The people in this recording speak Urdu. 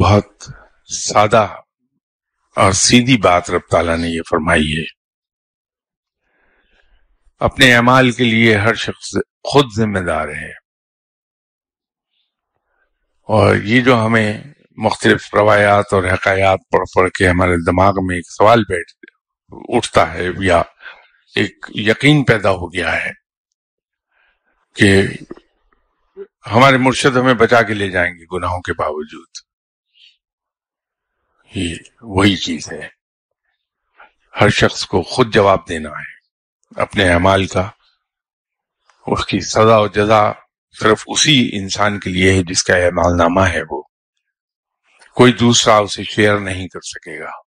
بہت سادہ اور سیدھی بات رب تعالیٰ نے یہ فرمائی ہے۔ اپنے اعمال کے لیے ہر شخص خود ذمہ دار ہے۔ اور یہ جو ہمیں مختلف روایات اور حقایات پڑھ پڑھ کے ہمارے دماغ میں ایک سوال بیٹھ اٹھتا ہے یا ایک یقین پیدا ہو گیا ہے کہ ہمارے مرشد ہمیں بچا کے لے جائیں گے گناہوں کے باوجود۔ یہ وہی چیز ہے۔ ہر شخص کو خود جواب دینا ہے اپنے اعمال کا۔ اس کی سزا و جزا صرف اسی انسان کے لیے ہے جس کا اعمال نامہ ہے وہ۔ کوئی دوسرا اسے شیئر نہیں کر سکے گا۔